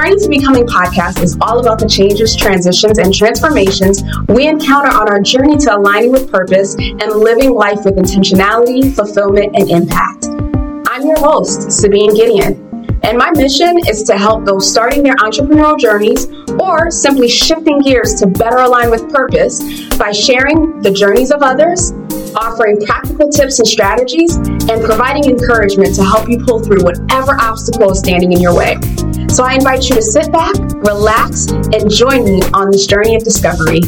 Journey to Becoming podcast is all about the changes, transitions, and transformations we encounter on our journey to aligning with purpose and living life with intentionality, fulfillment, and impact. I'm your host, Sabine Gedeon. And my mission is to help those starting their entrepreneurial journeys or simply shifting gears to better align with purpose by sharing the journeys of others, offering practical tips and strategies, and providing encouragement to help you pull through whatever obstacle is standing in your way. So I invite you to sit back, relax, and join me on this journey of discovery.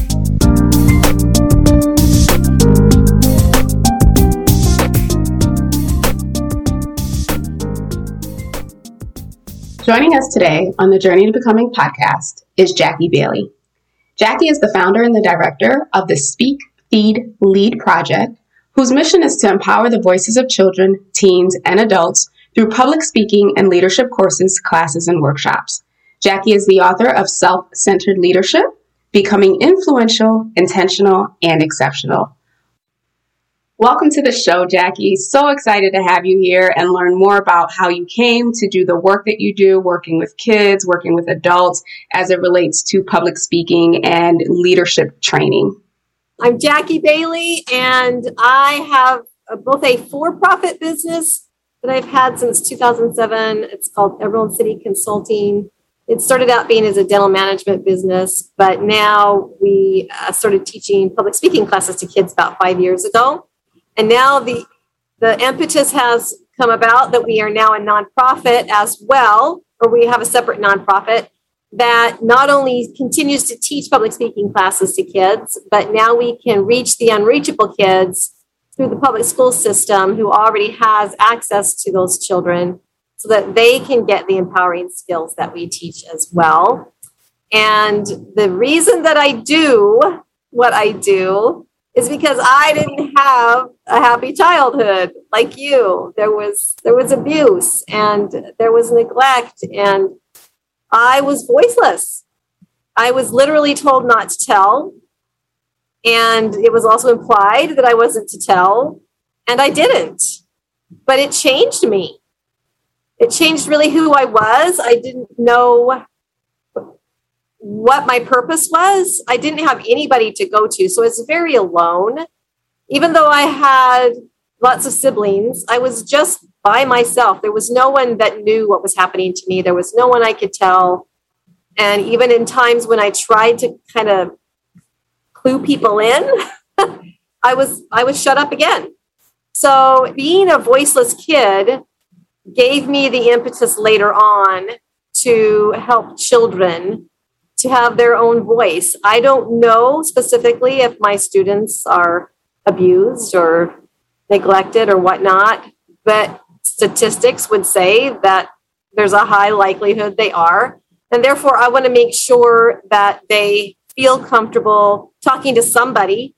Joining us today on the Journey to Becoming podcast is Jackie Bailey. Jackie is the founder and the director of the Speak, Feed, Lead project, whose mission is to empower the voices of children, teens, and adults through public speaking and leadership courses, classes, and workshops. Jackie is the author of Self Centered Leadership Becoming Influential, Intentional, and Exceptional. Welcome to the show, Jackie. So excited to have you here and learn more about how you came to do the work that you do, working with kids, working with adults as it relates to public speaking and leadership training. I'm Jackie Bailey, and I have both a for profit business that I've had since 2007. It's called Emerald City Consulting. It started out being as a dental management business, but now we uh, started teaching public speaking classes to kids about five years ago. And now the the impetus has come about that we are now a nonprofit as well, or we have a separate nonprofit that not only continues to teach public speaking classes to kids, but now we can reach the unreachable kids through the public school system who already has access to those children so that they can get the empowering skills that we teach as well. And the reason that I do what I do is because I didn't have a happy childhood like you. There was there was abuse and there was neglect and I was voiceless. I was literally told not to tell. And it was also implied that I wasn't to tell. And I didn't. But it changed me. It changed really who I was. I didn't know what my purpose was. I didn't have anybody to go to. So I was very alone. Even though I had lots of siblings, I was just by myself. There was no one that knew what was happening to me. There was no one I could tell. And even in times when I tried to kind of clue people in, I was I was shut up again. So being a voiceless kid gave me the impetus later on to help children to have their own voice. I don't know specifically if my students are abused or neglected or whatnot, but statistics would say that there's a high likelihood they are. And therefore, I want to make sure that they feel comfortable talking to somebody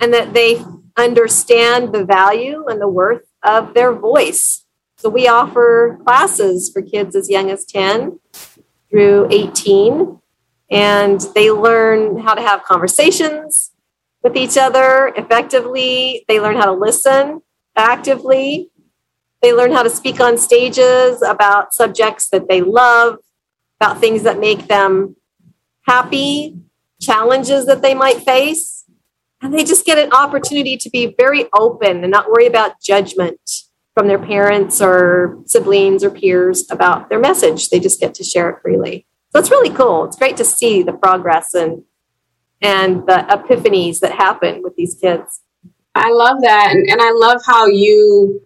and that they understand the value and the worth of their voice. So we offer classes for kids as young as 10 through 18 and they learn how to have conversations with each other effectively. They learn how to listen actively. They learn how to speak on stages about subjects that they love, about things that make them happy, challenges that they might face. And they just get an opportunity to be very open and not worry about judgment from their parents or siblings or peers about their message. They just get to share it freely. So it's really cool. It's great to see the progress and and the epiphanies that happen with these kids. I love that, and, and I love how you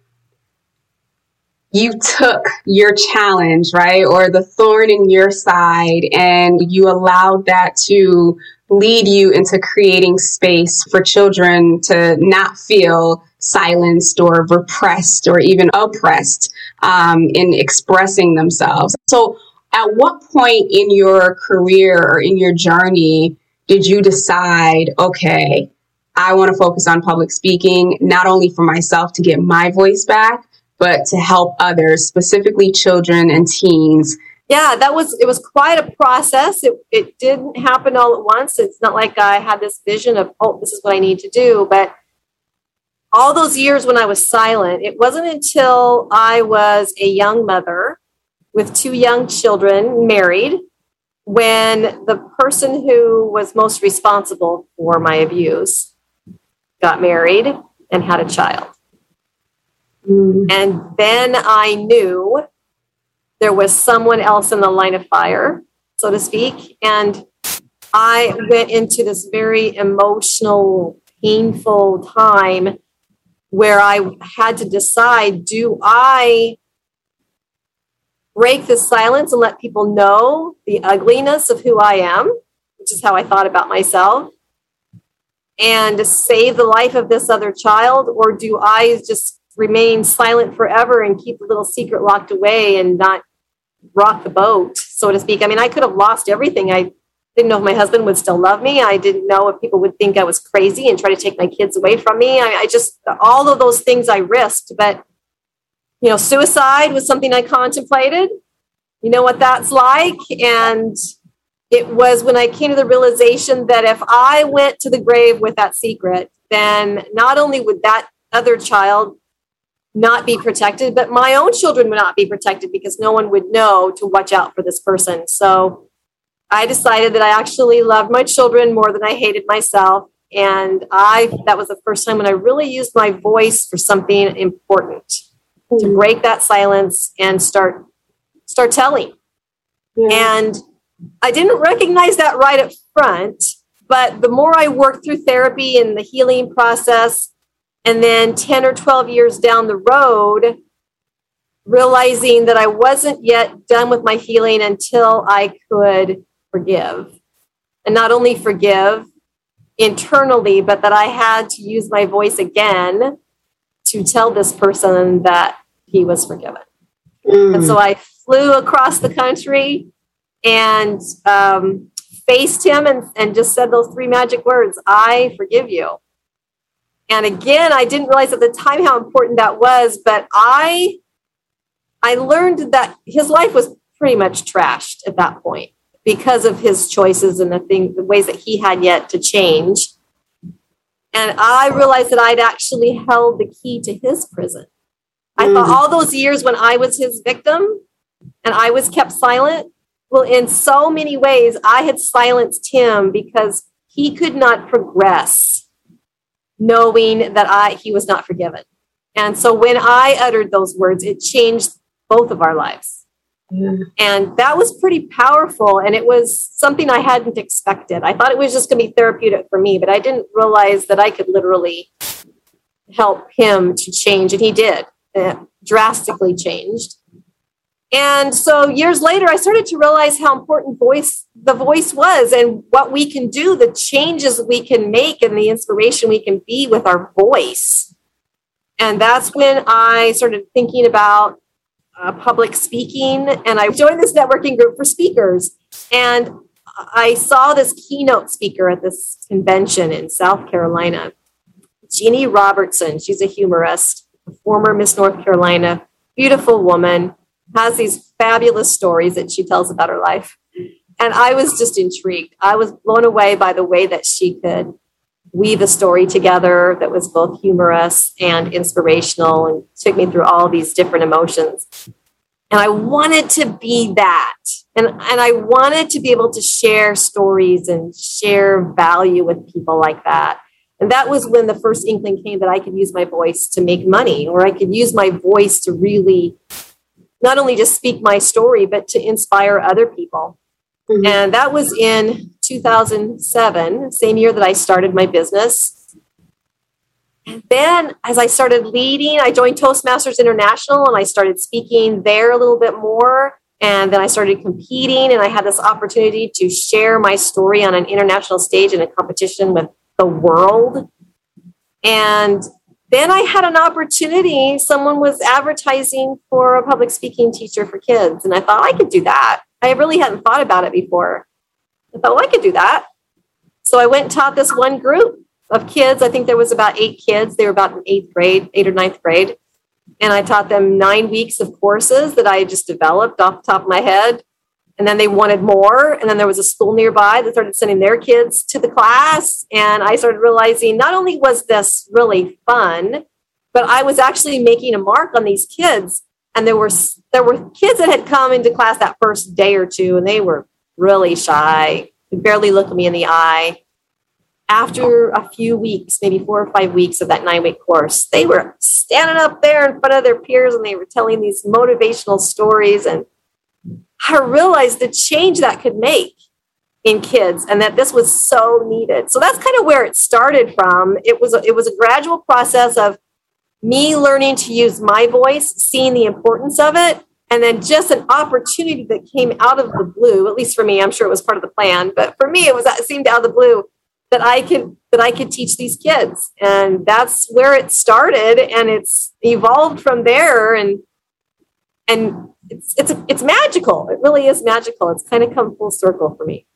you took your challenge, right, or the thorn in your side, and you allowed that to lead you into creating space for children to not feel silenced or repressed or even oppressed um, in expressing themselves. So, at what point in your career or in your journey did you decide, okay, I want to focus on public speaking, not only for myself to get my voice back, but to help others, specifically children and teens? Yeah, that was it was quite a process. It it didn't happen all at once. It's not like I had this vision of, oh, this is what I need to do, but all those years when I was silent, it wasn't until I was a young mother with two young children, married, when the person who was most responsible for my abuse got married and had a child. Mm. And then I knew there was someone else in the line of fire, so to speak. And I went into this very emotional, painful time where I had to decide do I break the silence and let people know the ugliness of who I am, which is how I thought about myself, and save the life of this other child? Or do I just remain silent forever and keep the little secret locked away and not rock the boat, so to speak? I mean, I could have lost everything. I didn't know if my husband would still love me. I didn't know if people would think I was crazy and try to take my kids away from me. I, I just, all of those things I risked, but you know, suicide was something I contemplated. You know what that's like? And it was when I came to the realization that if I went to the grave with that secret, then not only would that other child not be protected, but my own children would not be protected because no one would know to watch out for this person. So I decided that I actually loved my children more than I hated myself. And I that was the first time when I really used my voice for something important to hmm. break that silence and start start telling. Yeah. And I didn't recognize that right up front, but the more I worked through therapy and the healing process, and then 10 or 12 years down the road, realizing that I wasn't yet done with my healing until I could forgive. And not only forgive internally, but that I had to use my voice again to tell this person that he was forgiven. Mm. And so I flew across the country and um, faced him and, and just said those three magic words I forgive you. And again, I didn't realize at the time how important that was, but I I learned that his life was pretty much trashed at that point because of his choices and the thing the ways that he had yet to change. And I realized that I'd actually held the key to his prison. I mm. thought all those years when I was his victim and I was kept silent, well, in so many ways, I had silenced him because he could not progress knowing that I he was not forgiven. And so when I uttered those words, it changed both of our lives. And that was pretty powerful. And it was something I hadn't expected. I thought it was just going to be therapeutic for me, but I didn't realize that I could literally help him to change. And he did, it drastically changed. And so years later, I started to realize how important voice the voice was and what we can do, the changes we can make, and the inspiration we can be with our voice. And that's when I started thinking about uh, public speaking, and I joined this networking group for speakers. And I saw this keynote speaker at this convention in South Carolina, Jeannie Robertson. She's a humorist, a former Miss North Carolina, beautiful woman, has these fabulous stories that she tells about her life. And I was just intrigued. I was blown away by the way that she could weave a story together that was both humorous and inspirational and took me through all these different emotions. And I wanted to be that. And, and I wanted to be able to share stories and share value with people like that. And that was when the first inkling came that I could use my voice to make money, or I could use my voice to really not only just speak my story, but to inspire other people. Mm-hmm. And that was in 2007, same year that I started my business. And then as I started leading, I joined Toastmasters International and I started speaking there a little bit more. And then I started competing and I had this opportunity to share my story on an international stage in a competition with the world. And then I had an opportunity. Someone was advertising for a public speaking teacher for kids. And I thought I could do that. I really hadn't thought about it before. I thought, well, I could do that. So I went and taught this one group of kids. I think there was about eight kids. They were about in eighth grade, eight or ninth grade. And I taught them nine weeks of courses that I just developed off the top of my head. And then they wanted more. And then there was a school nearby that started sending their kids to the class. And I started realizing not only was this really fun, but I was actually making a mark on these kids and there were there were kids that had come into class that first day or two and they were really shy could barely look me in the eye after a few weeks maybe four or five weeks of that nine week course they were standing up there in front of their peers and they were telling these motivational stories and i realized the change that could make in kids and that this was so needed so that's kind of where it started from it was a, it was a gradual process of me learning to use my voice, seeing the importance of it, and then just an opportunity that came out of the blue. At least for me, I'm sure it was part of the plan, but for me, it was it seemed out of the blue that I could that I could teach these kids, and that's where it started, and it's evolved from there, and and it's it's it's magical. It really is magical. It's kind of come full circle for me.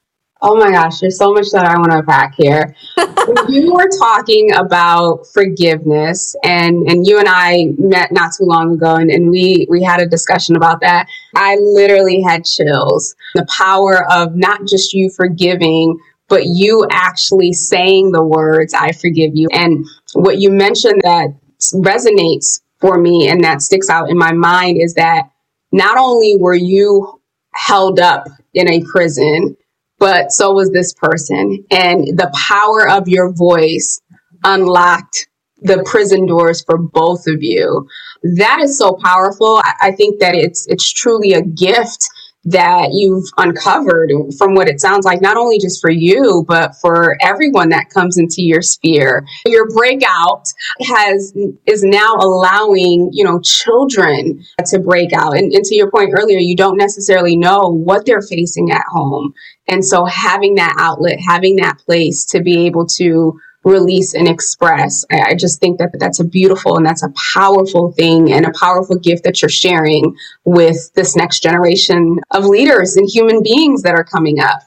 Oh my gosh, there's so much that I want to unpack here. you were talking about forgiveness and, and you and I met not too long ago and, and we, we had a discussion about that. I literally had chills. The power of not just you forgiving, but you actually saying the words, I forgive you. And what you mentioned that resonates for me and that sticks out in my mind is that not only were you held up in a prison, but so was this person. And the power of your voice unlocked the prison doors for both of you. That is so powerful. I, think that it's it's truly a gift that you've uncovered from what it sounds like, not only just for you, but for everyone that comes into your sphere. Your breakout has, is now allowing, you know, children to break out. And, and to your point earlier, you don't necessarily know what they're facing at home. And so having that outlet, having that place to be able to release and express. I, just think that that's a beautiful and that's a powerful thing and a powerful gift that you're sharing with this next generation of leaders and human beings that are coming up.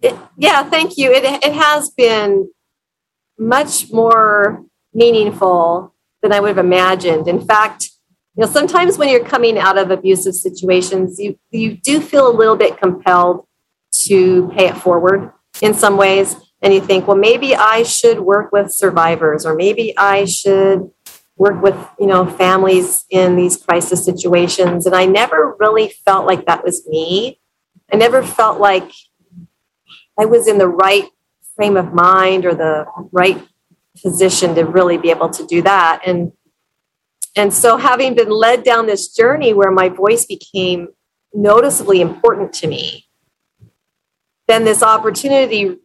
It, yeah, thank you. It, it has been much more meaningful than I would have imagined. In fact, you know, sometimes when you're coming out of abusive situations, you you do feel a little bit compelled to pay it forward in some ways and you think, well, maybe I should work with survivors, or maybe I should work with you know families in these crisis situations. And I never really felt like that was me. I never felt like I was in the right frame of mind or the right position to really be able to do that. And and so having been led down this journey where my voice became noticeably important to me, then this opportunity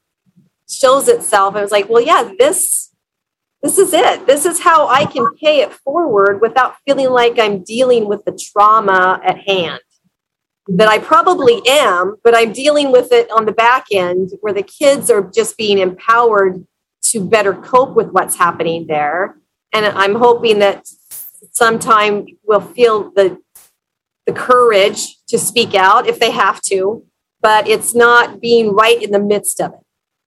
shows itself. I was like, well, yeah, this this is it. This is how I can pay it forward without feeling like I'm dealing with the trauma at hand. That I probably am, but I'm dealing with it on the back end where the kids are just being empowered to better cope with what's happening there. And I'm hoping that sometime we'll feel the the courage to speak out if they have to, but it's not being right in the midst of it.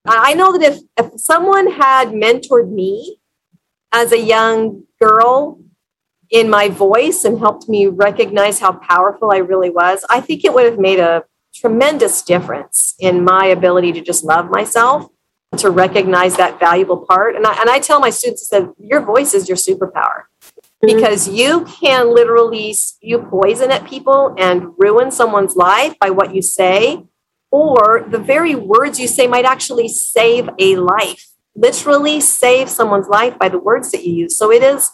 I know that if, if someone had mentored me as a young girl in my voice and helped me recognize how powerful I really was, I think it would have made a tremendous difference in my ability to just love myself, to recognize that valuable part. And I, and I tell my students that your voice is your superpower mm-hmm. because you can literally spew poison at people and ruin someone's life by what you say or the very words you say might actually save a life literally save someone's life by the words that you use so it is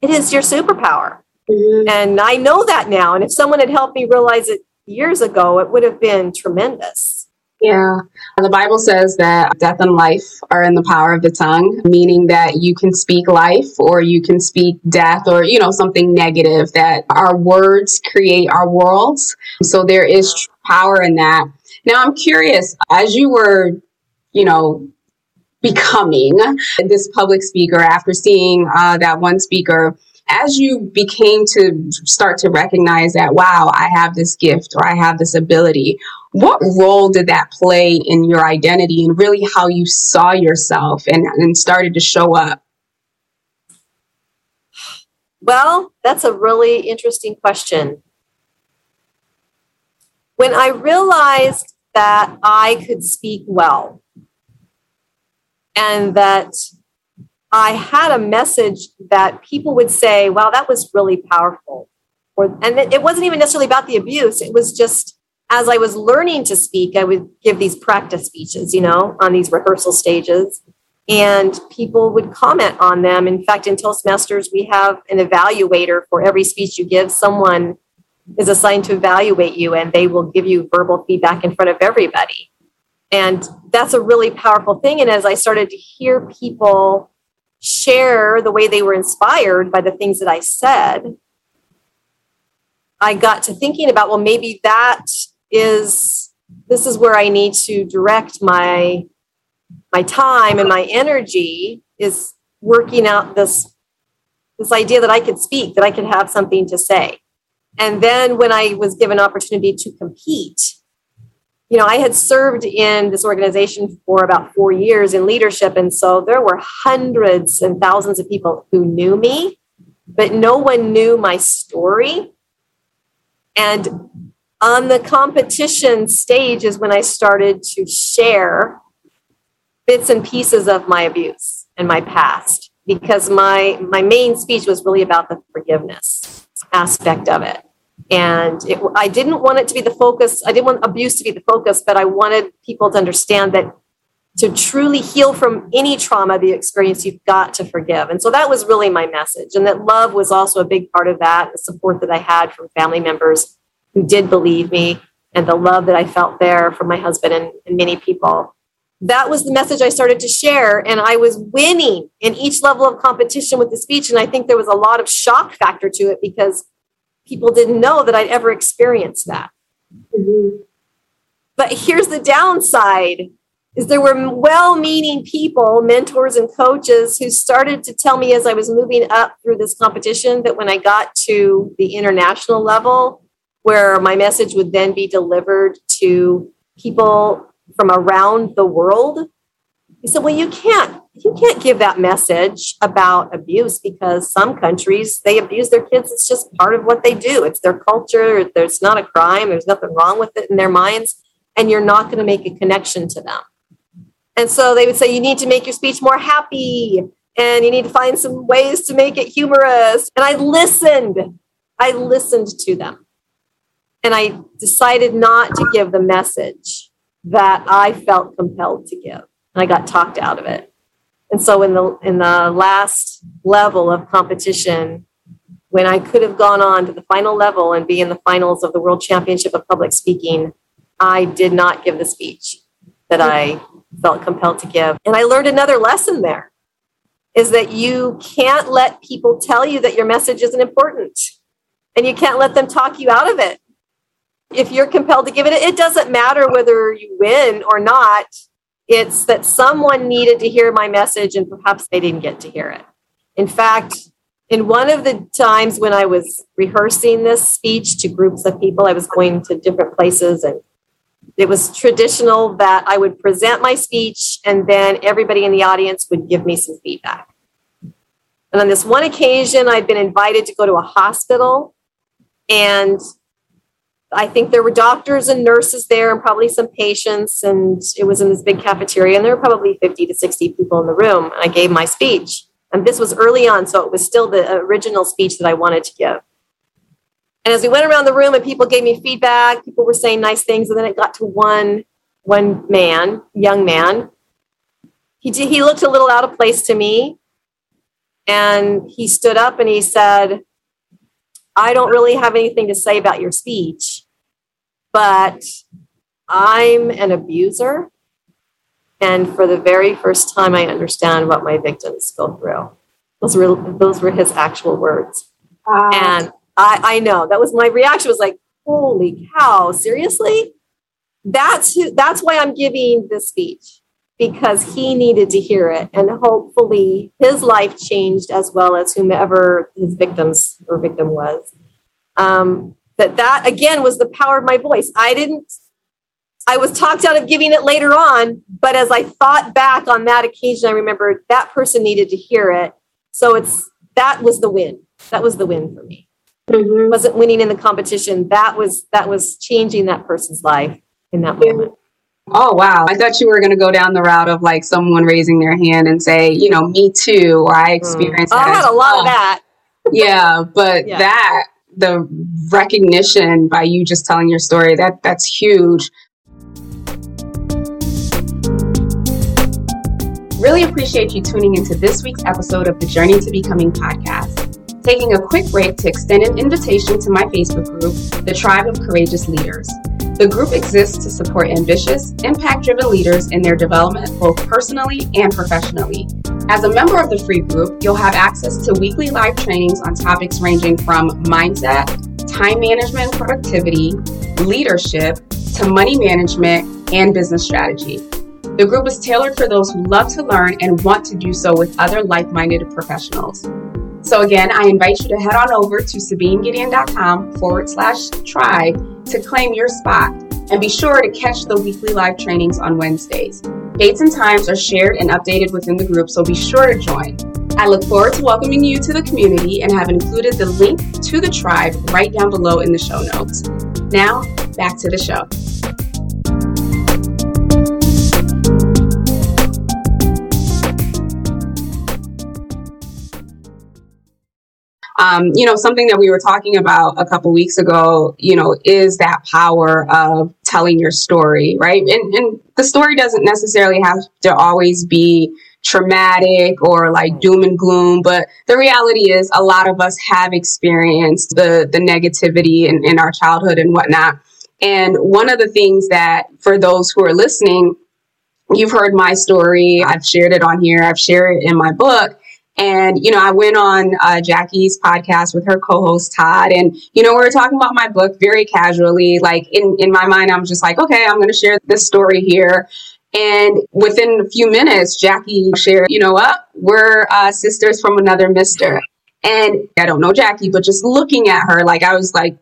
it is your superpower mm-hmm. and i know that now and if someone had helped me realize it years ago it would have been tremendous yeah. The Bible says that death and life are in the power of the tongue, meaning that you can speak life or you can speak death or, you know, something negative, that our words create our worlds. So there is power in that. Now, I'm curious, as you were, you know, becoming this public speaker after seeing uh, that one speaker, as you became to start to recognize that, wow, I have this gift or I have this ability, what role did that play in your identity and really how you saw yourself and, and started to show up? Well, that's a really interesting question. When I realized that I could speak well and that I had a message that people would say, wow, that was really powerful. or and it wasn't even necessarily about the abuse. It was just as I was learning to speak, I would give these practice speeches, you know, on these rehearsal stages, and people would comment on them. In fact, in Toastmasters, we have an evaluator for every speech you give. Someone is assigned to evaluate you, and they will give you verbal feedback in front of everybody. And that's a really powerful thing. And as I started to hear people share the way they were inspired by the things that I said, I got to thinking about, well, maybe that is this is where I need to direct my my time and my energy is working out this this idea that I could speak, that I could have something to say. And then when I was given opportunity to compete, you know, I had served in this organization for about four years in leadership. And so there were hundreds and thousands of people who knew me, but no one knew my story. And on the competition stage is when I started to share bits and pieces of my abuse and my past because my my main speech was really about the forgiveness aspect of it. And it, i didn't want it to be the focus i didn't want abuse to be the focus but i wanted people to understand that to truly heal from any trauma the experience you've got to forgive. And so that was really my message. And that love was also a big part of that the support that i had from family members who did believe me and the love that I felt there from my husband and, and many people. That was the message I started to share. And I was winning in each level of competition with the speech. And I think there was a lot of shock factor to it because people didn't know that I'd ever experienced that. Mm-hmm. But here's the downside is there were well-meaning people, mentors and coaches who started to tell me as I was moving up through this competition that when I got to the international level, where my message would then be delivered to people from around the world. He said, "Well, you can't you can't give that message about abuse because some countries they abuse their kids. It's just part of what they do. It's their culture. There's not a crime. There's nothing wrong with it in their minds, and you're not going to make a connection to them." And so they would say, "You need to make your speech more happy." And you need to find some ways to make it humorous. And I listened. I listened to them and I decided not to give the message that I felt compelled to give. And I got talked out of it. And so in the in the last level of competition, when I could have gone on to the final level and be in the finals of the World Championship of Public Speaking, I did not give the speech that I felt compelled to give. And I learned another lesson there is that you can't let people tell you that your message isn't important. And you can't let them talk you out of it if you're compelled to give it, it doesn't matter whether you win or not. It's that someone needed to hear my message and perhaps they didn't get to hear it. In fact, in one of the times when I was rehearsing this speech to groups of people, I was going to different places and it was traditional that I would present my speech and then everybody in the audience would give me some feedback. And on this one occasion, I'd been invited to go to a hospital and I think there were doctors and nurses there and probably some patients. And it was in this big cafeteria, and there were probably 50 to 60 people in the room. And I gave my speech. And this was early on, so it was still the original speech that I wanted to give. And as we went around the room and people gave me feedback, people were saying nice things. And then it got to one, one man, young man. He, he looked a little out of place to me. And he stood up and he said, I don't really have anything to say about your speech but I'm an abuser. And for the very first time, I understand what my victims go through. Those were, those were his actual words. And I, I know that was my reaction was like, holy cow, seriously? That's who, that's why I'm giving this speech because he needed to hear it. And hopefully his life changed as well as whomever his victims or victim was. Um, that that again was the power of my voice. I didn't I was talked out of giving it later on, but as I thought back on that occasion, I remembered that person needed to hear it. So it's that was the win. That was the win for me. Mm-hmm. wasn't winning in the competition. That was that was changing that person's life in that moment. Oh wow! I thought you were going to go down the route of like someone raising their hand and say, you know, me too, or I mm. experienced. Mm. I had a lot of that. yeah, but yeah. that the recognition by you just telling your story that that's huge. Really appreciate you tuning into this week's episode of the Journey to Becoming podcast. Taking a quick break to extend an invitation to my Facebook group, The Tribe of Courageous Leaders. The group exists to support ambitious, impact driven leaders in their development both personally and professionally. As a member of the free group, you'll have access to weekly live trainings on topics ranging from mindset, time management productivity, leadership, to money management and business strategy. The group is tailored for those who love to learn and want to do so with other like minded professionals. So, again, I invite you to head on over to sabinegedeon.com forward slash tribe to claim your spot. And be sure to catch the weekly live trainings on Wednesdays. Dates and times are shared and updated within the group, so be sure to join. I look forward to welcoming you to the community and have included the link to the tribe right down below in the show notes. Now, back to the show. Um, you know, something that we were talking about a couple weeks ago, you know, is that power of telling your story, right? And, and the story doesn't necessarily have to always be traumatic or like doom and gloom, but the reality is a lot of us have experienced the, the negativity in, in our childhood and whatnot. And one of the things that for those who are listening, you've heard my story. I've shared it on here. I've shared it in my book. And, you know, I went on uh, Jackie's podcast with her co-host Todd and, you know, we were talking about my book very casually. Like in, in my mind, I'm just like, okay, I'm going to share this story here. And within a few minutes, Jackie shared, you know what? We're uh, sisters from another mister. And I don't know Jackie, but just looking at her, like I was like,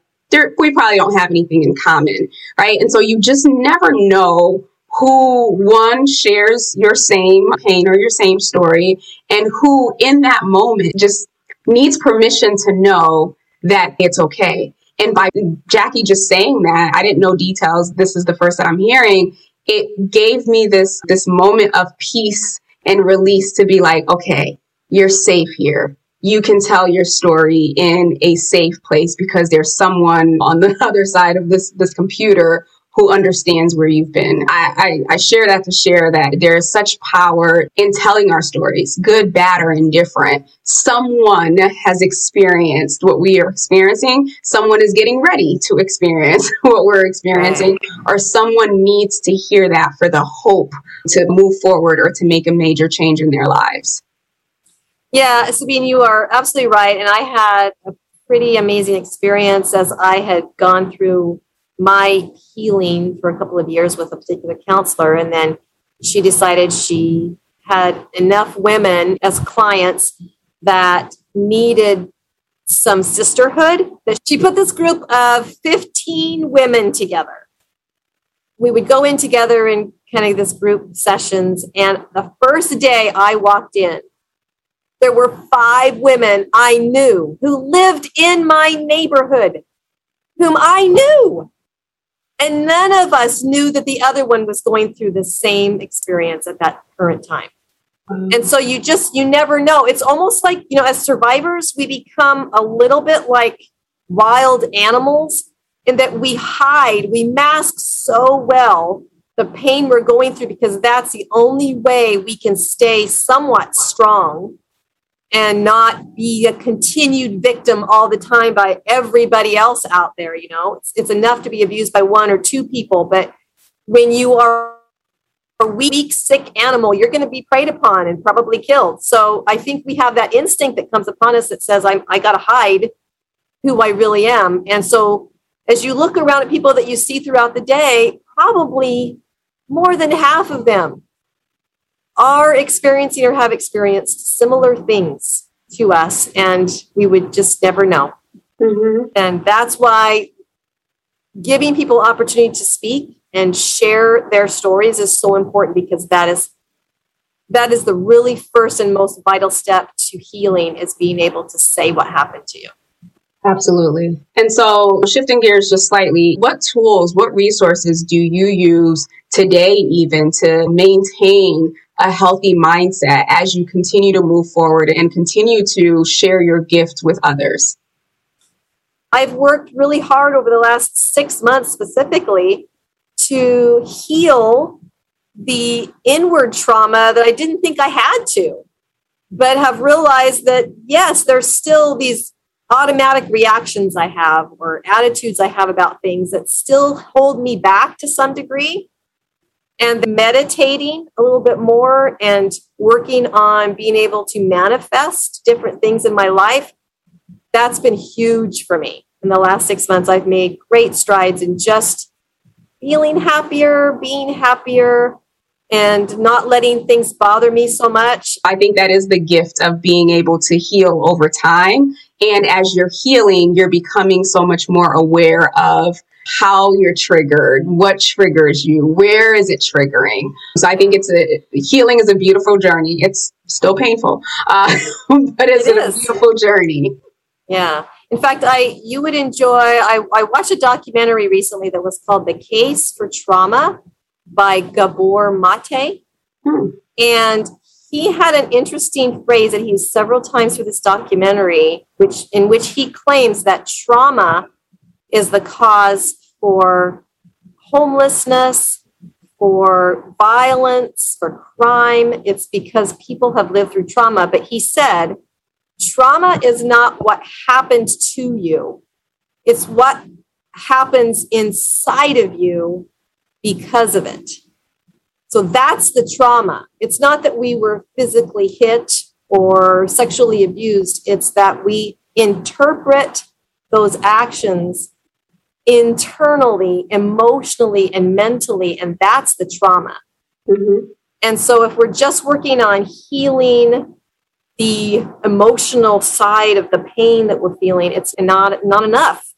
we probably don't have anything in common, right? And so you just never know who one shares your same pain or your same story and who in that moment just needs permission to know that it's okay. And by Jackie just saying that, I didn't know details. This is the first that I'm hearing. It gave me this, this moment of peace and release to be like, okay, you're safe here. You can tell your story in a safe place because there's someone on the other side of this, this computer who understands where you've been. I, I, I, share that to share that there is such power in telling our stories, good, bad, or indifferent. Someone has experienced what we are experiencing. Someone is getting ready to experience what we're experiencing, or someone needs to hear that for the hope to move forward or to make a major change in their lives. Yeah, Sabine, you are absolutely right. And I had a pretty amazing experience as I had gone through my healing for a couple of years with a particular counselor. And then she decided she had enough women as clients that needed some sisterhood that she put this group of 15 women together. We would go in together in kind of this group sessions. And the first day I walked in, there were five women I knew who lived in my neighborhood, whom I knew. And none of us knew that the other one was going through the same experience at that current time. And so you just, you never know. It's almost like, you know, as survivors, we become a little bit like wild animals in that we hide, we mask so well the pain we're going through because that's the only way we can stay somewhat strong and not be a continued victim all the time by everybody else out there. You know, it's, it's enough to be abused by one or two people, but when you are a weak, sick animal, you're going to be preyed upon and probably killed. So I think we have that instinct that comes upon us that says, I'm, I got to hide who I really am. And so as you look around at people that you see throughout the day, probably more than half of them are experiencing or have experienced similar things to us, and we would just never know. Mm-hmm. And that's why giving people opportunity to speak and share their stories is so important because that is that is the really first and most vital step to healing is being able to say what happened to you. Absolutely. And so, shifting gears just slightly, what tools, what resources do you use today, even to maintain a healthy mindset as you continue to move forward and continue to share your gift with others? I've worked really hard over the last six months specifically to heal the inward trauma that I didn't think I had to, but have realized that yes, there's still these automatic reactions I have or attitudes I have about things that still hold me back to some degree. And meditating a little bit more and working on being able to manifest different things in my life, that's been huge for me. In the last six months, I've made great strides in just feeling happier, being happier, and not letting things bother me so much. I think that is the gift of being able to heal over time. And as you're healing, you're becoming so much more aware of how you're triggered, what triggers you, where is it triggering. So I think it's a healing is a beautiful journey. It's still painful, uh, but it's it a beautiful journey. Yeah. In fact, I you would enjoy. I, I watched a documentary recently that was called "The Case for Trauma," by Gabor Mate. Hmm. And he had an interesting phrase that he used several times through this documentary, which in which he claims that trauma is the cause for homelessness, for violence, for crime. It's because people have lived through trauma. But he said, trauma is not what happened to you, it's what happens inside of you because of it. So that's the trauma. It's not that we were physically hit or sexually abused, it's that we interpret those actions internally, emotionally, and mentally, and that's the trauma. Mm-hmm. And so, if we're just working on healing the emotional side of the pain that we're feeling, it's not, not enough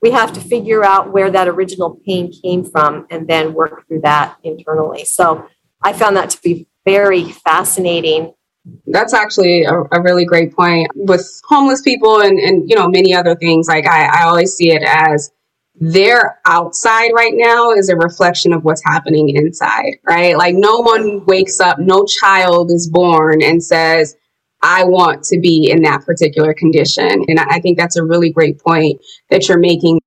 we have to figure out where that original pain came from and then work through that internally. So I found that to be very fascinating. That's actually a, a really great point with homeless people and, and you know many other things. Like I, I always see it as their outside right now is a reflection of what's happening inside, right? Like no one wakes up, no child is born and says, I want to be in that particular condition. And I think that's a really great point that you're making.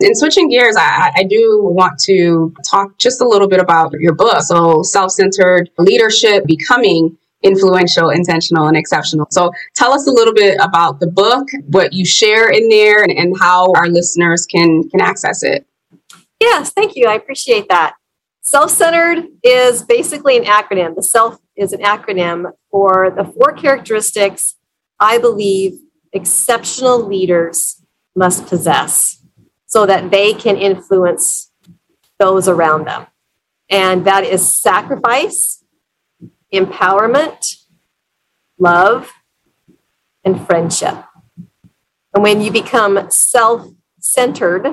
In switching gears, I, I, do want to talk just a little bit about your book. So, self centered leadership, becoming influential, intentional, and exceptional. So, tell us a little bit about the book, what you share in there, and, and how our listeners can, can access it. Yes, thank you. I appreciate that. Self centered is basically an acronym. The self is an acronym for the four characteristics I believe exceptional leaders must possess so that they can influence those around them. And that is sacrifice, empowerment, love, and friendship. And when you become self centered,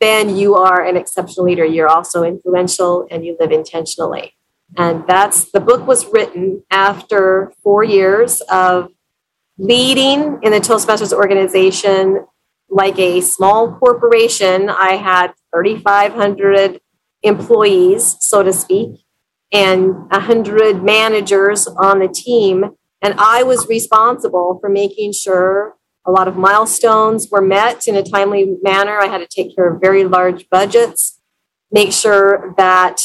then you are an exceptional leader. You're also influential and you live intentionally. And that's the book was written after four years of leading in the Toastmasters organization like a small corporation. I had 3,500 employees, so to speak, and 100 managers on the team. And I was responsible for making sure a lot of milestones were met in a timely manner. I had to take care of very large budgets, make sure that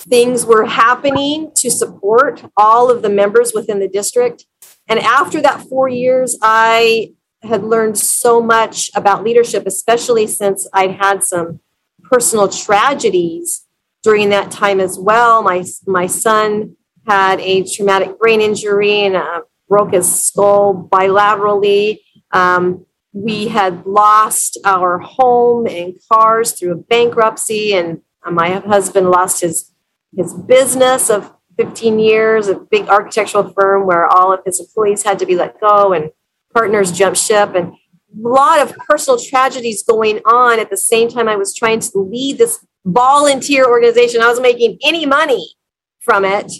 things were happening to support all of the members within the district. And after that four years, I had learned so much about leadership, especially since I'd had some personal tragedies during that time as well. My, my son had a traumatic brain injury and uh, broke his skull bilaterally. Um, we had lost our home and cars through a bankruptcy, and my husband lost his his business of 15 years, a big architectural firm where all of his employees had to be let go and partners jumped ship, and a lot of personal tragedies going on at the same time I was trying to lead this volunteer organization. I was making any money from it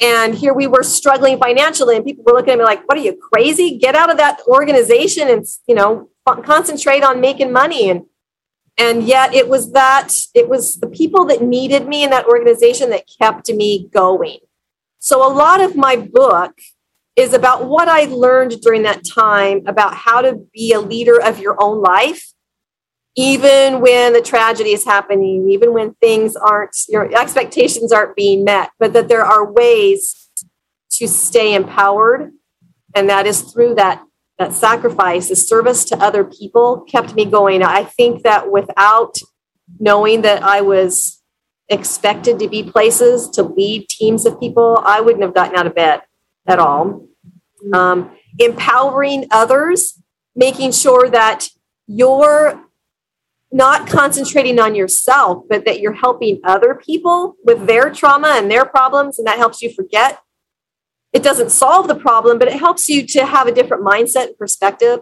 and here we were struggling financially, and people were looking at me like, "What are you crazy? Get out of that organization and you know concentrate on making money." And and yet it was that it was the people that needed me in that organization that kept me going. So a lot of my book is about what I learned during that time about how to be a leader of your own life, even when the tragedy is happening, even when things aren't, your expectations aren't being met, but that there are ways to stay empowered. And that is through that, that sacrifice, the service to other people kept me going. I think that without knowing that I was expected to be places to lead teams of people, I wouldn't have gotten out of bed at all. Um, empowering others, making sure that you're not concentrating on yourself, but that you're helping other people with their trauma and their problems, and that helps you forget. It doesn't solve the problem, but it helps you to have a different mindset and perspective.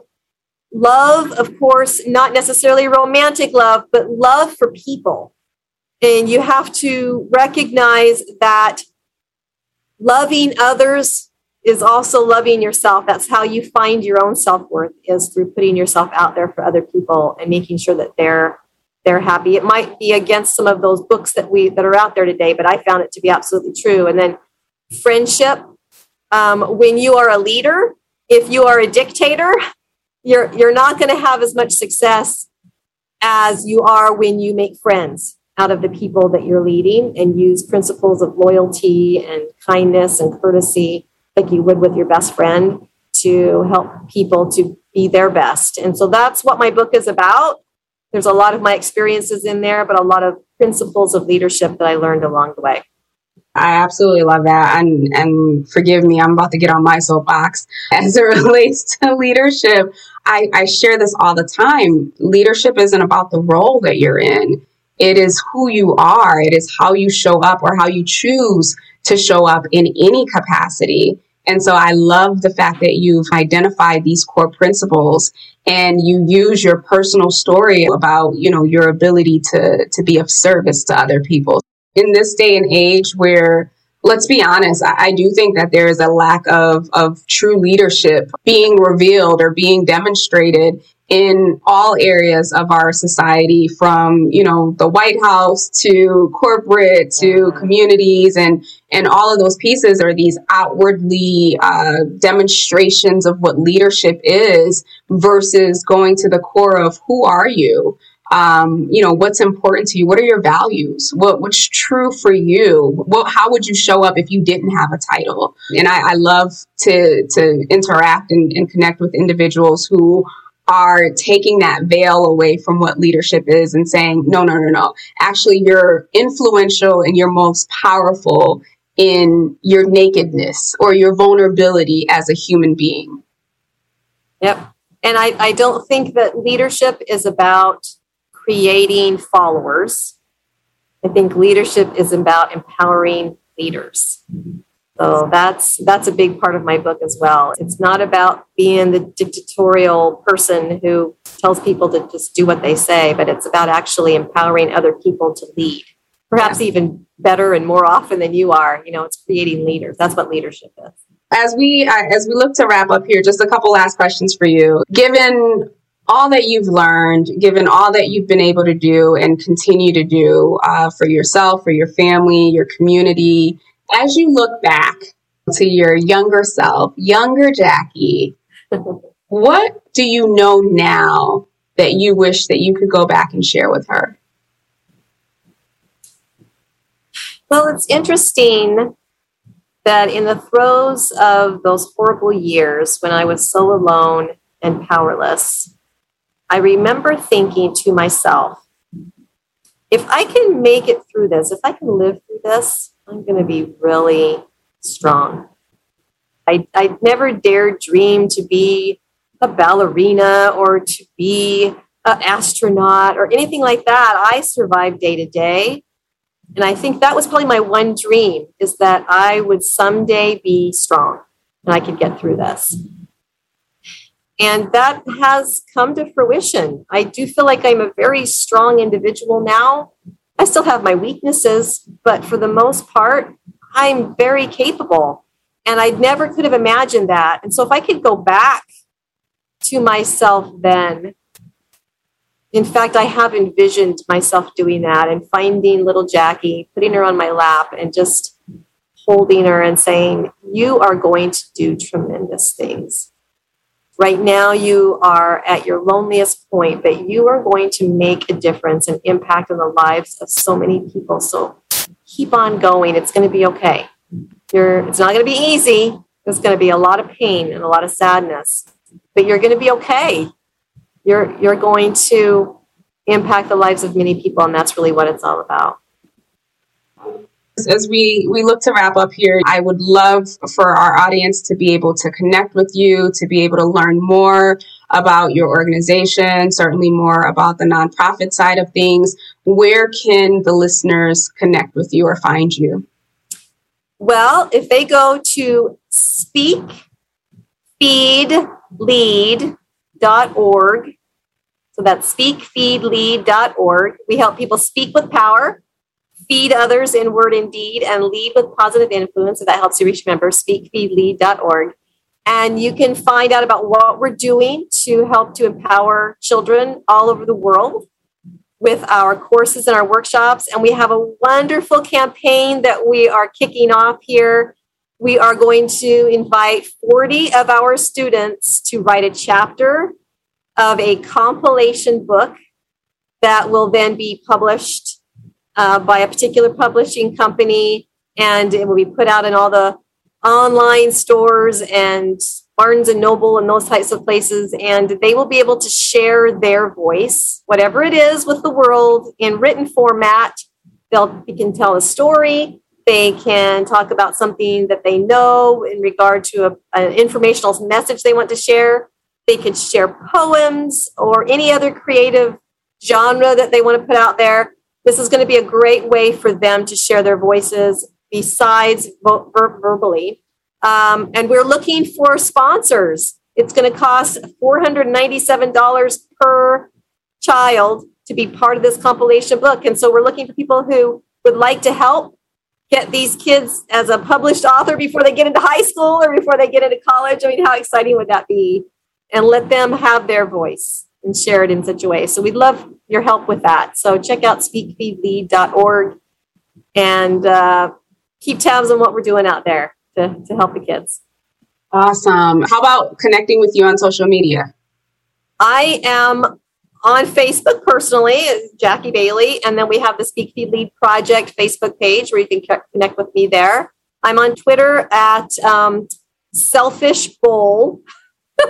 Love, of course, not necessarily romantic love, but love for people. And you have to recognize that loving others is also loving yourself. That's how you find your own self worth is through putting yourself out there for other people and making sure that they're they're happy. It might be against some of those books that we that are out there today, but I found it to be absolutely true. And then friendship. Um, when you are a leader, if you are a dictator, you're you're not going to have as much success as you are when you make friends out of the people that you're leading and use principles of loyalty and kindness and courtesy like you would with your best friend to help people to be their best. And so that's what my book is about. There's a lot of my experiences in there, but a lot of principles of leadership that I learned along the way. I absolutely love that. And and forgive me, I'm about to get on my soapbox as it relates to leadership. I, I share this all the time. Leadership isn't about the role that you're in. It is who you are. It is how you show up or how you choose to show up in any capacity. And so I love the fact that you've identified these core principles and you use your personal story about, you know, your ability to, to be of service to other people. In this day and age where let's be honest, I, I, do think that there is a lack of, of true leadership being revealed or being demonstrated in all areas of our society from you know the white house to corporate to communities and and all of those pieces are these outwardly uh, demonstrations of what leadership is versus going to the core of who are you? Um, you know what's important to you? What are your values? What what's true for you? What how would you show up if you didn't have a title? And i, I love to to interact and, and connect with individuals who are taking that veil away from what leadership is and saying, no, no, no, no. Actually, you're influential and you're most powerful in your nakedness or your vulnerability as a human being. Yep. And I, I don't think that leadership is about creating followers. I think leadership is about empowering leaders. So that's that's a big part of my book as well. It's not about being the dictatorial person who tells people to just do what they say, but it's about actually empowering other people to lead. Perhaps yeah. even better and more often than you are. You know, it's creating leaders. That's what leadership is. As we uh, as we look to wrap up here, just a couple last questions for you. Given all that you've learned, given all that you've been able to do and continue to do uh, for yourself, for your family, your community, as you look back to your younger self, younger Jackie, what do you know now that you wish that you could go back and share with her? Well, it's interesting that in the throes of those horrible years when I was so alone and powerless, I remember thinking to myself, if I can make it through this, if I can live through this, I'm going to be really strong. I, I never dared dream to be a ballerina or to be an astronaut or anything like that. I survived day to day. And I think that was probably my one dream is that I would someday be strong and I could get through this. And that has come to fruition. I do feel like I'm a very strong individual now. I still have my weaknesses, but for the most part, I'm very capable. And I never could have imagined that. And so if I could go back to myself then, in fact, I have envisioned myself doing that and finding little Jackie, putting her on my lap and just holding her and saying, You are going to do tremendous things. Right now, you are at your loneliest point, but you are going to make a difference and impact on the lives of so many people. So keep on going. It's going to be okay. You're, it's not going to be easy. There's going to be a lot of pain and a lot of sadness, but you're going to be okay. You're, you're going to impact the lives of many people, and that's really what it's all about. As we, we look to wrap up here, I would love for our audience to be able to connect with you, to be able to learn more about your organization, certainly more about the nonprofit side of things. Where can the listeners connect with you or find you? Well, if they go to speakfeedlead.org, so that's speakfeedlead.org. We help people speak with power, feed others in word and deed, and lead with positive influence. If that helps you reach members, speakfeedlead.org. And you can find out about what we're doing to help to empower children all over the world with our courses and our workshops. And we have a wonderful campaign that we are kicking off here. We are going to invite 40 of our students to write a chapter of a compilation book that will then be published uh, by a particular publishing company and it will be put out in all the online stores and Barnes and Noble and those types of places, and they will be able to share their voice, whatever it is, with the world in written format. They'll they can tell a story. They can talk about something that they know in regard to a, an informational message they want to share. They could share poems or any other creative genre that they want to put out there. This is going to be a great way for them to share their voices besides ver- verbally. Um, and we're looking for sponsors. It's going to cost $497 per child to be part of this compilation book. And so we're looking for people who would like to help get these kids as a published author before they get into high school or before they get into college. I mean, how exciting would that be? And let them have their voice and share it in such a way. So we'd love your help with that. So check out speakfeedlead.org and uh, keep tabs on what we're doing out there to, to help the kids. Awesome. How about connecting with you on social media? I am on Facebook personally, Jackie Bailey, and then we have the Speak Feed Lead Project Facebook page where you can connect with me there. I'm on Twitter at um, Selfish Bowl.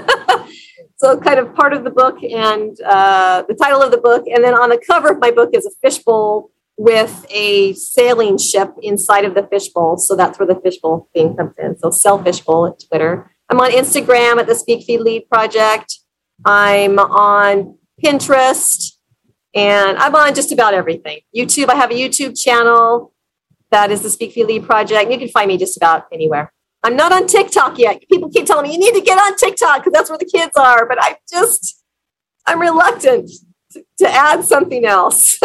so, kind of part of the book and uh, the title of the book, and then on the cover of my book is a fishbowl with a sailing ship inside of the fishbowl. So that's where the fishbowl thing comes in. So sell fishbowl at Twitter. I'm on Instagram at the Speak Feed Lead Project. I'm on Pinterest and I'm on just about everything. YouTube, I have a YouTube channel that is the Speak Feed Lead Project. You can find me just about anywhere. I'm not on TikTok yet. People keep telling me you need to get on TikTok because that's where the kids are, but I just I'm reluctant to, to add something else.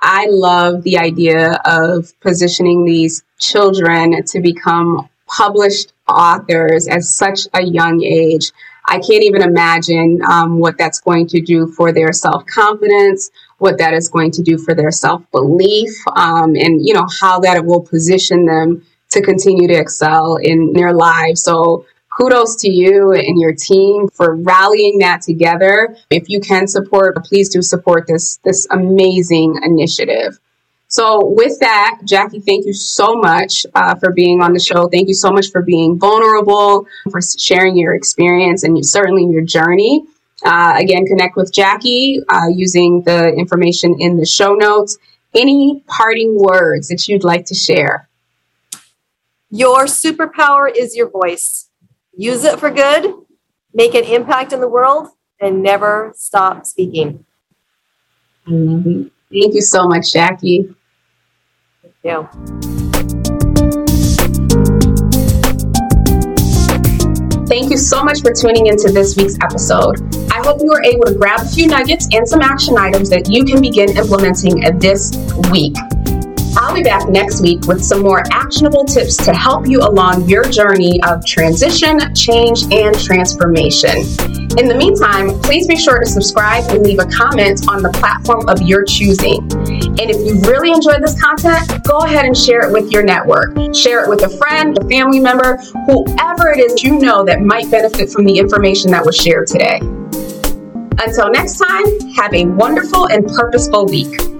I love the idea of positioning these children to become published authors at such a young age. I can't even imagine um, what that's going to do for their self confidence, what that is going to do for their self belief, um, and you know how that will position them to continue to excel in their lives. So kudos to you and your team for rallying that together. If you can support, please do support this, this amazing initiative. So with that, Jackie, thank you so much uh, for being on the show. Thank you so much for being vulnerable, for sharing your experience and certainly your journey. Uh, again, connect with Jackie uh, using the information in the show notes. Any parting words that you'd like to share? Your superpower is your voice use it for good, make an impact in the world, and never stop speaking. I love it. Thank you so much, Jackie. Thank you. Thank you so much for tuning into this week's episode. I hope you were able to grab a few nuggets and some action items that you can begin implementing this week. I'll be back next week with some more actionable tips to help you along your journey of transition, change, and transformation. In the meantime, please be sure to subscribe and leave a comment on the platform of your choosing. And if you really enjoyed this content, go ahead and share it with your network. Share it with a friend, a family member, whoever it is you know that might benefit from the information that was shared today. Until next time, have a wonderful and purposeful week.